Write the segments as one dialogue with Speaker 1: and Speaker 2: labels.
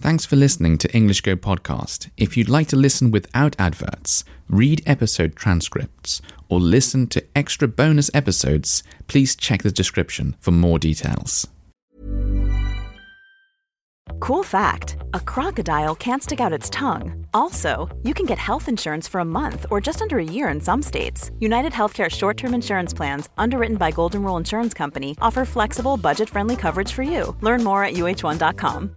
Speaker 1: Thanks for listening to English Go Podcast. If you'd like to listen without adverts, read episode transcripts, or listen to extra bonus episodes, please check the description for more details.
Speaker 2: Cool fact a crocodile can't stick out its tongue. Also, you can get health insurance for a month or just under a year in some states. United Healthcare short term insurance plans, underwritten by Golden Rule Insurance Company, offer flexible, budget friendly coverage for you. Learn more at uh1.com.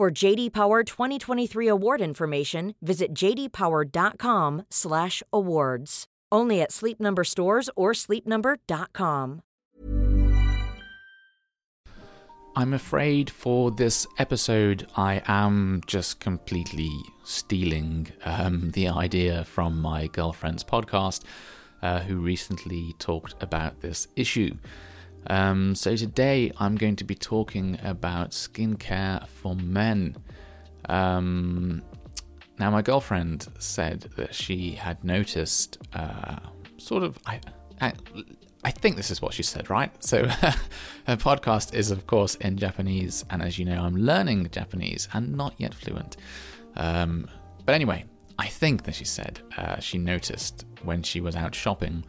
Speaker 3: For JD Power 2023 award information, visit jdpower.com/awards. Only at Sleep Number stores or sleepnumber.com.
Speaker 1: I'm afraid for this episode, I am just completely stealing um, the idea from my girlfriend's podcast, uh, who recently talked about this issue. Um, so today I'm going to be talking about skincare for men. Um, now, my girlfriend said that she had noticed, uh, sort of, I, I, I, think this is what she said, right? So, her podcast is, of course, in Japanese, and as you know, I'm learning Japanese and not yet fluent. Um, but anyway, I think that she said uh, she noticed when she was out shopping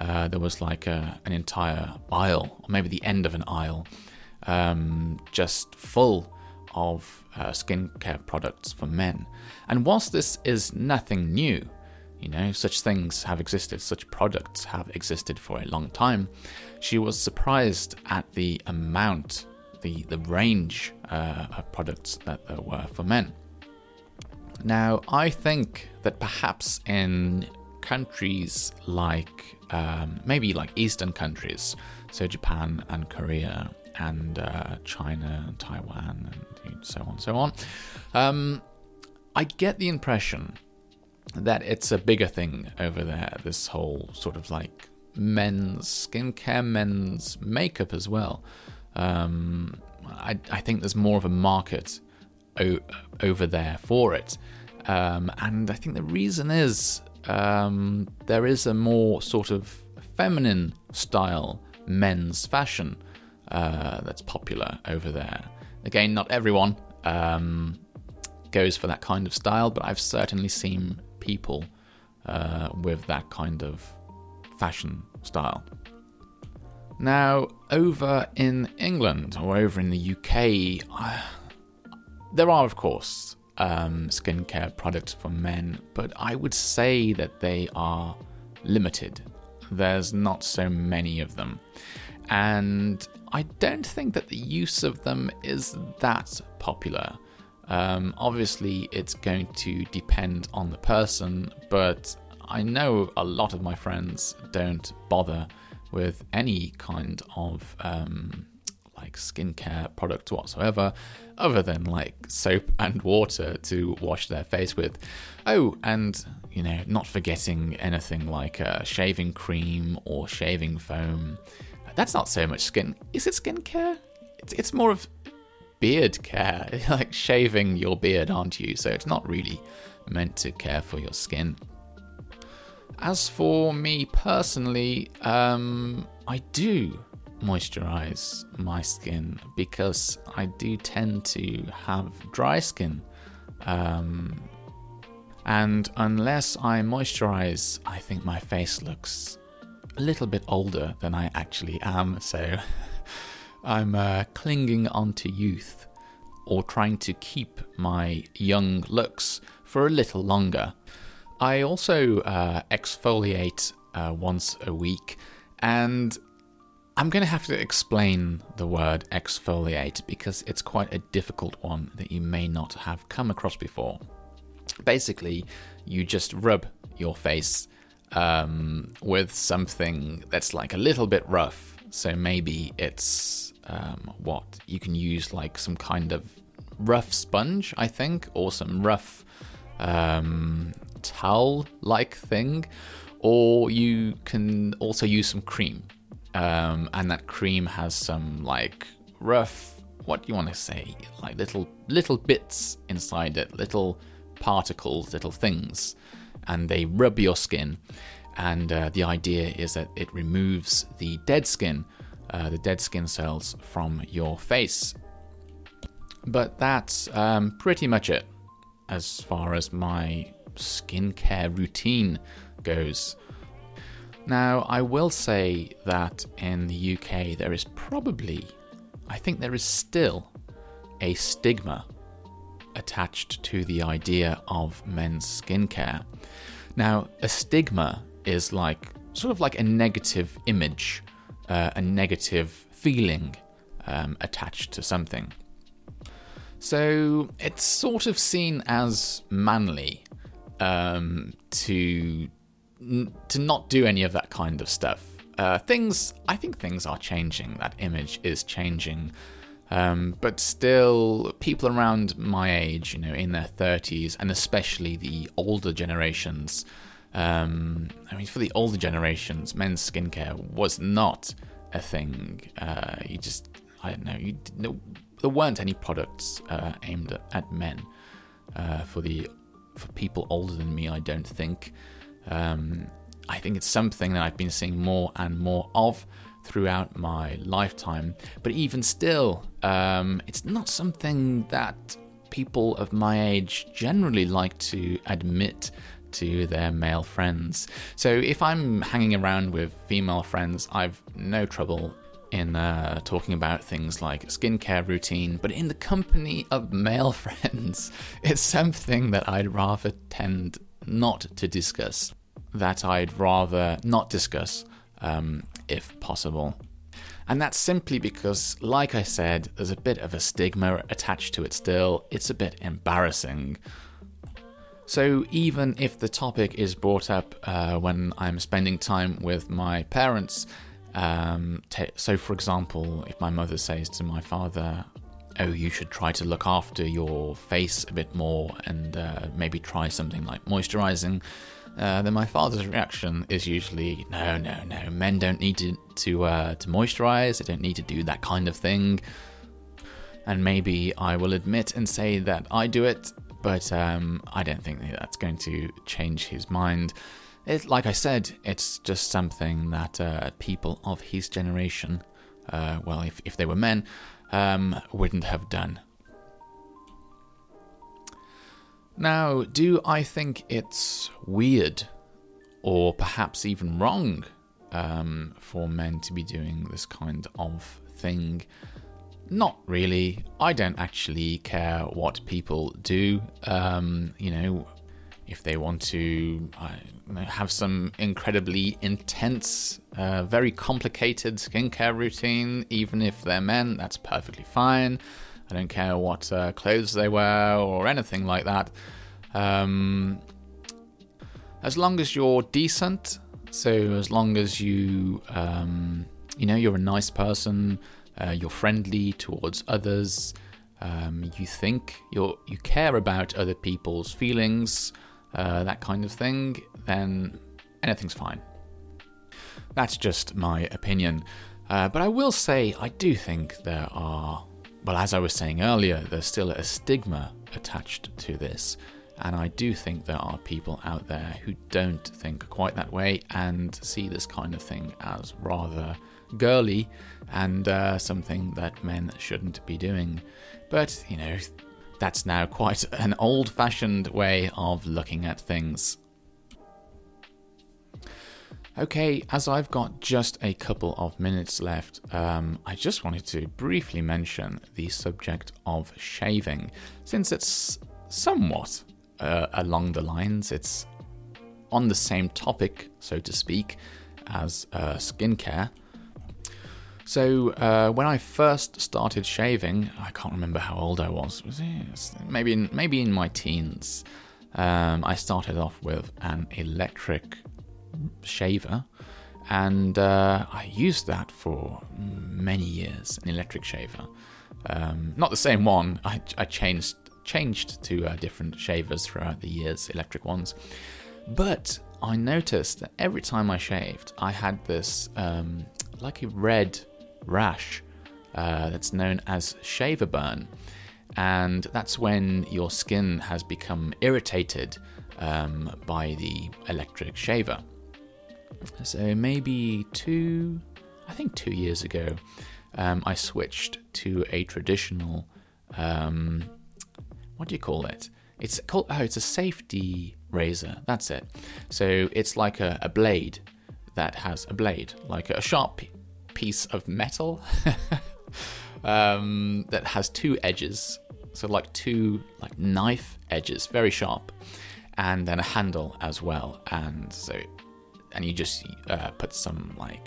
Speaker 1: uh, there was like a, an entire aisle, or maybe the end of an aisle, um, just full of uh, skincare products for men. And whilst this is nothing new, you know, such things have existed, such products have existed for a long time, she was surprised at the amount, the, the range uh, of products that there were for men. Now, I think that perhaps in countries like um, maybe like Eastern countries, so Japan and Korea and uh, China and Taiwan and so on and so on. Um, I get the impression that it's a bigger thing over there, this whole sort of like men's skincare, men's makeup as well. Um, I, I, think there's more of a market o- over there for it. Um, and I think the reason is um, there is a more sort of feminine style men's fashion uh, that's popular over there. Again, not everyone um, goes for that kind of style, but I've certainly seen people uh, with that kind of fashion style. Now, over in England or over in the UK, uh, there are, of course, um, skincare products for men, but I would say that they are limited. There's not so many of them. And I don't think that the use of them is that popular. Um, obviously, it's going to depend on the person, but I know a lot of my friends don't bother with any kind of um, like skincare products whatsoever, other than like soap and water to wash their face with. Oh, and you know, not forgetting anything like uh, shaving cream or shaving foam. That's not so much skin. Is it skincare? It's, it's more of beard care, like shaving your beard, aren't you? So it's not really meant to care for your skin. As for me personally, um, I do moisturize my skin because I do tend to have dry skin. Um, and unless I moisturize, I think my face looks a little bit older than I actually am. So I'm uh, clinging onto youth or trying to keep my young looks for a little longer. I also uh, exfoliate uh, once a week, and I'm going to have to explain the word exfoliate because it's quite a difficult one that you may not have come across before. Basically, you just rub your face um, with something that's like a little bit rough. So maybe it's um, what you can use like some kind of rough sponge, I think, or some rough um, towel like thing, or you can also use some cream. Um, and that cream has some like rough, what do you want to say, like little little bits inside it, little particles, little things, and they rub your skin. And uh, the idea is that it removes the dead skin, uh, the dead skin cells from your face. But that's um, pretty much it as far as my skincare routine goes. Now, I will say that in the UK there is probably, I think there is still, a stigma attached to the idea of men's skincare. Now, a stigma is like sort of like a negative image, uh, a negative feeling um, attached to something. So it's sort of seen as manly um, to to not do any of that kind of stuff. Uh, things, I think things are changing. That image is changing. Um, but still, people around my age, you know, in their 30s, and especially the older generations, um, I mean, for the older generations, men's skincare was not a thing. Uh, you just, I don't know, you, there weren't any products uh, aimed at, at men uh, for the for people older than me. I don't think. Um, I think it's something that I've been seeing more and more of throughout my lifetime. But even still, um, it's not something that people of my age generally like to admit to their male friends. So if I'm hanging around with female friends, I've no trouble in uh, talking about things like skincare routine, but in the company of male friends, it's something that I'd rather tend not to discuss, that I'd rather not discuss um, if possible. And that's simply because, like I said, there's a bit of a stigma attached to it still. It's a bit embarrassing. So, even if the topic is brought up uh, when I'm spending time with my parents, um, t- so, for example, if my mother says to my father, "Oh, you should try to look after your face a bit more and uh, maybe try something like moisturizing," uh, then my father's reaction is usually, "No, no, no. Men don't need to to uh, to moisturize. They don't need to do that kind of thing." And maybe I will admit and say that I do it, but um, I don't think that's going to change his mind. It, like I said, it's just something that uh, people of his generation, uh, well, if, if they were men, um, wouldn't have done. Now, do I think it's weird or perhaps even wrong um, for men to be doing this kind of thing? Not really. I don't actually care what people do. Um, you know, if they want to uh, have some incredibly intense, uh, very complicated skincare routine, even if they're men, that's perfectly fine. I don't care what uh, clothes they wear or anything like that. Um, as long as you're decent, so as long as you, um, you know, you're a nice person, uh, you're friendly towards others, um, you think you you care about other people's feelings uh, that kind of thing, then anything's fine. That's just my opinion. Uh, but I will say, I do think there are, well, as I was saying earlier, there's still a stigma attached to this. And I do think there are people out there who don't think quite that way and see this kind of thing as rather girly and uh, something that men shouldn't be doing. But, you know, that's now quite an old fashioned way of looking at things. Okay, as I've got just a couple of minutes left, um, I just wanted to briefly mention the subject of shaving, since it's somewhat uh, along the lines, it's on the same topic, so to speak, as uh, skincare. So uh, when I first started shaving, I can't remember how old I was. Was it maybe in, maybe in my teens? Um, I started off with an electric shaver, and uh, I used that for many years. An electric shaver, um, not the same one. I, I changed changed to uh, different shavers throughout the years, electric ones. But I noticed that every time I shaved, I had this um, like a red rash uh, that's known as shaver burn. And that's when your skin has become irritated um, by the electric shaver. So maybe two, I think two years ago, um, I switched to a traditional, um, what do you call it? It's called, oh, it's a safety razor. That's it. So it's like a, a blade that has a blade, like a sharp piece of metal um, that has two edges. So like two like knife edges, very sharp, and then a handle as well. And so, and you just uh, put some like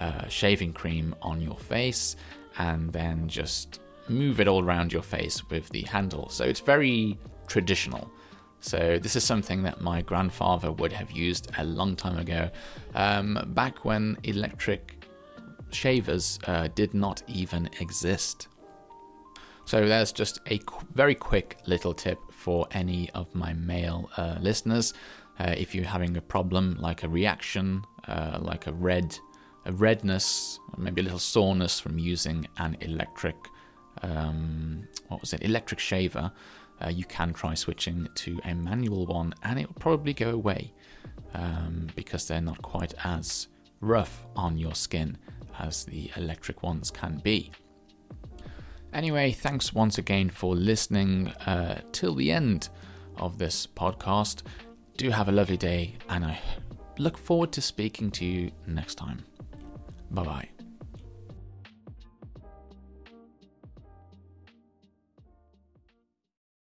Speaker 1: uh, shaving cream on your face, and then just move it all around your face with the handle. So it's very traditional. So this is something that my grandfather would have used a long time ago, um, back when electric shavers uh, did not even exist. So there's just a qu- very quick little tip for any of my male uh, listeners. Uh, if you're having a problem like a reaction, uh, like a red, a redness, maybe a little soreness from using an electric, um, what was it, electric shaver, uh, you can try switching to a manual one, and it will probably go away um, because they're not quite as rough on your skin as the electric ones can be. Anyway, thanks once again for listening uh, till the end of this podcast. Do have a lovely day, and I look forward to speaking to you next time. Bye bye.